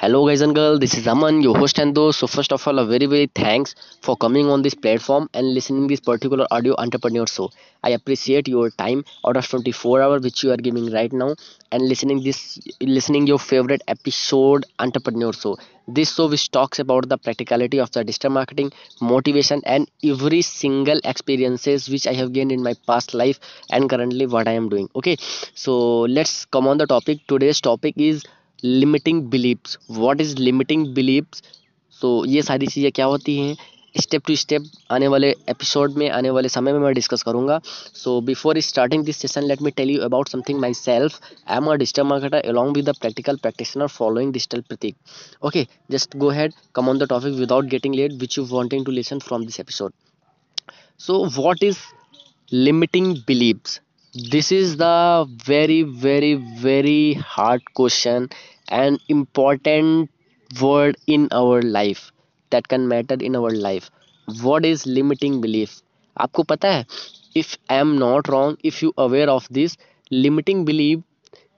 Hello, guys and girls. This is Aman, your host and host. So, first of all, a very very thanks for coming on this platform and listening this particular audio entrepreneur show. I appreciate your time out of 24 hours which you are giving right now and listening this listening your favorite episode entrepreneur show. This show which talks about the practicality of the digital marketing, motivation, and every single experiences which I have gained in my past life and currently what I am doing. Okay, so let's come on the topic. Today's topic is limiting believes what is limiting believes so ये सारी चीज़ें क्या होती हैं? Step two step आने वाले episode में, आने वाले समय में मैं डिस्कस करूँगा। So before starting this session let me tell you about something myself I am a digital marketer along with the practical practitioner following digital Prateek okay just go head come on the topic without getting late which you wanting to listen from this episode so what is limiting believes this is the very very very hard question and important word in our life that can matter in our life what is limiting belief आपको पता है if I am not wrong if you aware of this limiting believe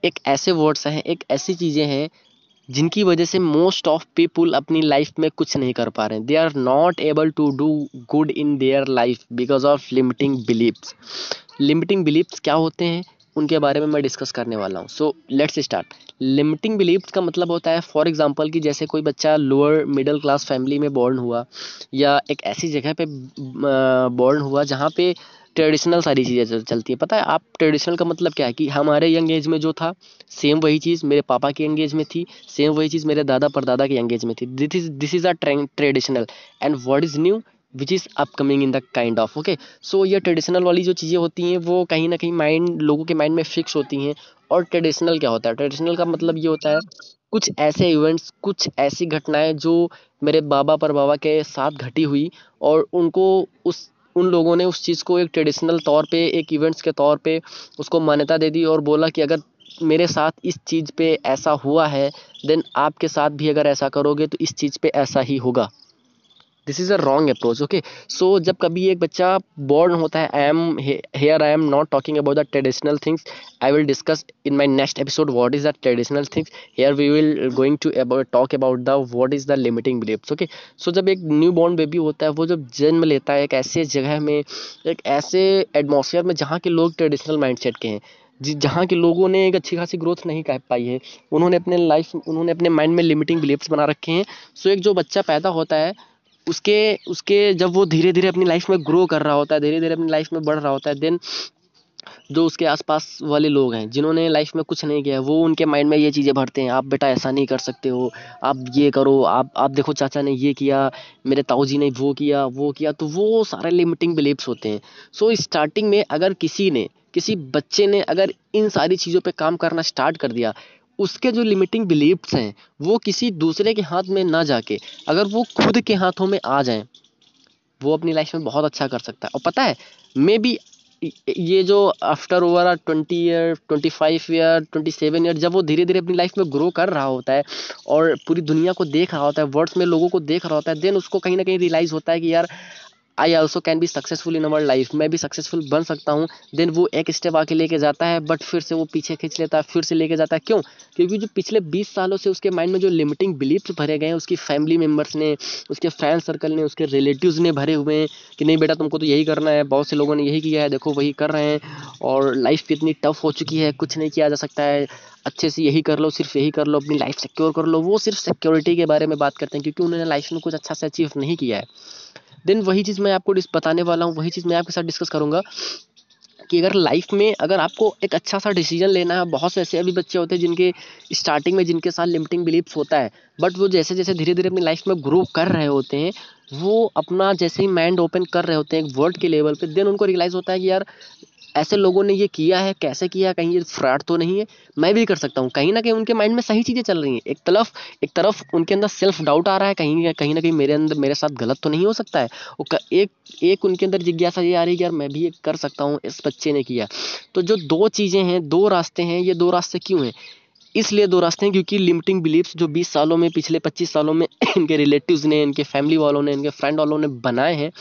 एक ऐसे words हैं, एक ऐसी चीज़ें हैं जिनकी वजह से मोस्ट ऑफ़ पीपुल अपनी लाइफ में कुछ नहीं कर पा रहे हैं। They are not able to do good in their life because of limiting believes limiting believes क्या होते हैं? उनके बारे में मैं डिस्कस करने वाला हूँ। So let's start limiting believes का मतलब होता है फॉर एग्जांपल कि जैसे कोई बच्चा लोअर मिडिल क्लास फैमिली में बॉर्न हुआ, या एक ऐसी जगह पे बॉर्न हुआ जहाँ पे ट्रेडिशनल सारी चीज़ें चलती हैं। पता है, आप ट्रेडिशनल का मतलब क्या है कि हमारे यंग एज में जो था, सेम वही चीज़ मेरे पापा की यंग एज में थी, सेम वही चीज़ मेरे दादा परदादा की यंग एज में थी। This is this is a traditional and word is new which is upcoming in the kind of okay so ये ट्रेडिशनल वाली जो चीज़ें होती हैं, वो कहीं ना कहीं माइंड लोगों के माइंड में फिक्स होती हैं। और ट्रेडिशनल क्या होता है? ट्रेडिशनल का मतलब ये होता है, कुछ ऐसे इवेंट्स कुछ ऐसी घटनाएँ जो मेरे बाबा पर बाबा के साथ घटी हुई और उनको उस उन लोगों ने उस चीज़ को एक ट्रेडिशनल तौर पे, एक इवेंट्स के तौर पे उसको मान्यता दे दी और बोला कि अगर मेरे साथ इस चीज़ पे ऐसा हुआ है देन आपके साथ भी अगर ऐसा करोगे तो इस चीज़ पे ऐसा ही होगा। This is a wrong approach okay so जब कभी एक बच्चा बॉर्न होता है I am here I am not talking about the traditional things I will discuss in my next episode what is the traditional things here we will going to talk about the what is the limiting believes okay so जब एक new born baby होता है, वो जब जन्म लेता है एक ऐसे जगह में, एक ऐसे एटमोसफियर में जहाँ के लोग ट्रेडिशनल माइंड सेट के हैं जहाँ के लोगों ने एक अच्छी खासी ग्रोथ नहीं कर पाई है, उन्होंने अपने लाइफ उन्होंने अपने माइंड में लिमिटिंग बिलीव्स बना रखे हैं। सो एक जो बच्चा पैदा होता है उसके उसके जब वो धीरे धीरे अपनी लाइफ में ग्रो कर रहा होता है धीरे धीरे अपनी लाइफ में बढ़ रहा होता है देन जो उसके आसपास वाले लोग हैं जिन्होंने लाइफ में कुछ नहीं किया वो उनके माइंड में ये चीज़ें भरते हैं आप बेटा ऐसा नहीं कर सकते हो आप ये करो आप आप देखो चाचा ने ये किया मेरे ताऊ जी ने वो किया वो किया। तो वो सारे लिमिटिंग बिलीव्स होते हैं। सो so, स्टार्टिंग में अगर किसी ने किसी बच्चे ने अगर इन सारी चीज़ों पे काम करना स्टार्ट कर दिया उसके जो लिमिटिंग बिलीव्स हैं, वो किसी दूसरे के हाथ में ना जाके, अगर वो खुद के हाथों में आ जाएँ, वो अपनी लाइफ में बहुत अच्छा कर सकता है। और पता है मे बी ये जो after over twenty year twenty five year twenty seven year जब वो धीरे धीरे अपनी लाइफ में ग्रो कर रहा होता है, और पूरी दुनिया को देख रहा होता है वर्ड्स में लोगों को देख रहा होता है देन उसको कहीं ना कहीं रियलाइज़ होता है कि यार I also can be successful in our life मैं भी सक्सेसफुल बन सकता हूँ। देन वो एक स्टेप आके लेके जाता है बट फिर से वो पीछे खींच लेता है, फिर से लेके जाता है। क्यों? क्योंकि जो पिछले 20 सालों से उसके माइंड में जो लिमिटिंग बिलीफ्स भरे गए हैं, उसकी फैमिली मेंबर्स ने, उसके फ्रेंड सर्कल ने, उसके रिलेटिव्स ने भरे हुए हैं कि नहीं बेटा तुमको तो यही करना है, बहुत से लोगों ने यही किया है, देखो वही कर रहे हैं, और लाइफ इतनी टफ हो चुकी है, कुछ नहीं किया जा सकता है, अच्छे से यही कर लो, सिर्फ़ यही कर लो, अपनी लाइफ सिक्योर कर लो। वो सिर्फ़ सिक्योरिटी के बारे में बात करते हैं, क्योंकि उन्होंने लाइफ में कुछ अच्छा से अचीव नहीं किया है। देन वही चीज़ मैं आपको बताने वाला हूँ, वही चीज़ मैं आपके साथ डिस्कस करूँगा कि अगर लाइफ में अगर आपको एक अच्छा सा डिसीज़न लेना है, बहुत से ऐसे अभी बच्चे होते हैं जिनके स्टार्टिंग में जिनके साथ लिमिटिंग बिलीफ्स होता है, बट वो जैसे जैसे धीरे धीरे अपनी लाइफ में ग्रो कर रहे होते हैं, वो अपना जैसे ही माइंड ओपन कर रहे होते हैं एक वर्ड के लेवल पे, देन उनको रियलाइज़ होता है कि यार ऐसे लोगों ने ये किया है, कैसे किया है, कहीं ये फ्रॉड तो नहीं है, मैं भी कर सकता हूँ। कहीं ना कहीं उनके माइंड में सही चीज़ें चल रही हैं। एक तरफ़ एक तरफ़ उनके अंदर सेल्फ डाउट आ रहा है, कहीं कहीं ना कहीं मेरे अंदर, मेरे साथ गलत तो नहीं हो सकता है। वो एक एक उनके अंदर जिज्ञासा ये आ रही है कि यार मैं भी ये कर सकता हूँ, इस बच्चे ने किया। तो जो दो चीज़ें हैं, दो रास्ते हैं, ये दो रास्ते क्यों हैं? इसलिए दो रास्ते हैं क्योंकि लिमिटिंग बिलीफ्स जो 20 सालों में, पिछले 25 सालों में इनके रिलेटिव्स ने, इनके फैमिली वालों ने, इनके फ्रेंड वालों ने बनाए हैं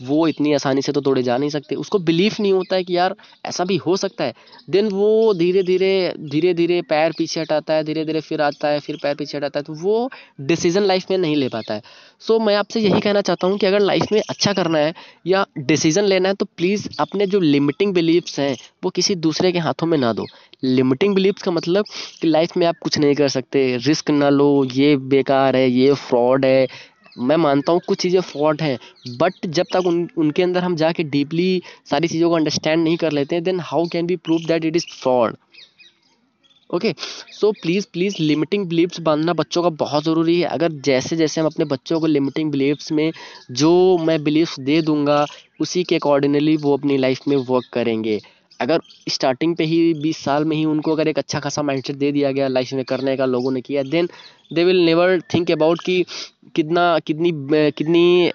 वो इतनी आसानी से तो तोड़े जा नहीं सकते। उसको बिलीफ नहीं होता है कि यार ऐसा भी हो सकता है। देन वो धीरे धीरे धीरे धीरे पैर पीछे हटाता है धीरे धीरे फिर आता है फिर पैर पीछे हटाता है तो वो डिसीज़न लाइफ में नहीं ले पाता है। सो so, मैं आपसे यही कहना चाहता हूँ कि अगर लाइफ में अच्छा करना है या डिसीज़न लेना है तो प्लीज़ अपने जो लिमिटिंग बिलीव्स हैं वो किसी दूसरे के हाथों में ना दो। लिमिटिंग बिलीव्स का मतलब कि लाइफ में आप कुछ नहीं कर सकते। रिस्क ना लो ये बेकार है ये फ्रॉड है मैं मानता हूँ कुछ चीज़ें फ्रॉड हैं बट जब तक उन, उनके अंदर हम जाके डीपली सारी चीज़ों को अंडरस्टैंड नहीं कर लेते हैं then how can be prove that it is fraud okay so please please limiting believes बांधना बच्चों का बहुत ज़रूरी है। अगर जैसे जैसे हम अपने बच्चों को लिमिटिंग बिलीव्स में जो मैं बिलीव्स दे दूँगा, उसी के अकॉर्डिंगली वो अपनी लाइफ में वर्क करेंगे। अगर स्टार्टिंग पे ही बीस साल में ही उनको अगर एक अच्छा खासा माइंडसेट दे दिया गया लाइफ में करने का, लोगों ने किया then they will never think about कि कितना, कितनी कितनी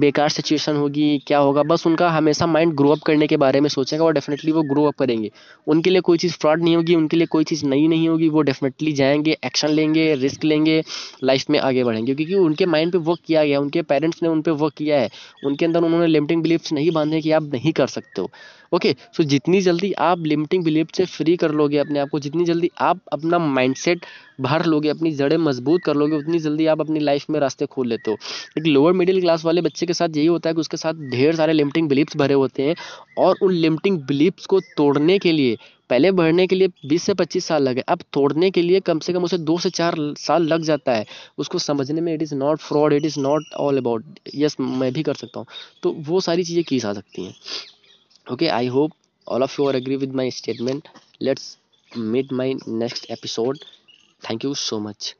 बेकार सिचुएशन होगी, क्या होगा? बस उनका हमेशा माइंड ग्रो अप करने के बारे में सोचेगा और डेफिनेटली वो ग्रो अप करेंगे। उनके लिए कोई चीज़ फ्रॉड नहीं होगी, उनके लिए कोई चीज़ नई नहीं होगी, वो डेफिनेटली जाएँगे एक्शन लेंगे रिस्क लेंगे लाइफ में आगे बढ़ेंगे। क्योंकि उनके माइंड पर वर्क किया गया, उनके पेरेंट्स ने उन पर वर्क किया है। उनके अंदर उन्होंने लिमिटिंग बिलीफ्स नहीं बांधे कि आप नहीं कर सकते हो। ओके सो जितनी जल्दी आप लिमिटिंग बिलीफ से फ्री कर लोगे अपने आप को, जितनी जल्दी आप अपना माइंडसेट भर लोगे, अपनी जड़ें मज़बूत कर लोगे, उतनी जल्दी आप अपनी लाइफ में रास्ते खोल लेते हो। एक लोअर मिडिल क्लास वाले बच्चे के साथ यही होता है कि उसके साथ ढेर सारे लिमिटिंग बिलीफ्स भरे होते हैं और उन लिमिटिंग बिलीफ्स को तोड़ने के लिए, पहले बढ़ने के लिए 20 से 25 साल लगे, अब तोड़ने के लिए कम से कम उसे दो से चार साल लग जाता है। उसको समझने में it is not fraud it is not all about yes मैं भी कर सकता हूँ। तो वो सारी चीज़ें की जा सकती हैं। Okay I hope all of you are agree with my statement. Let's meet my next episode. Thank you so much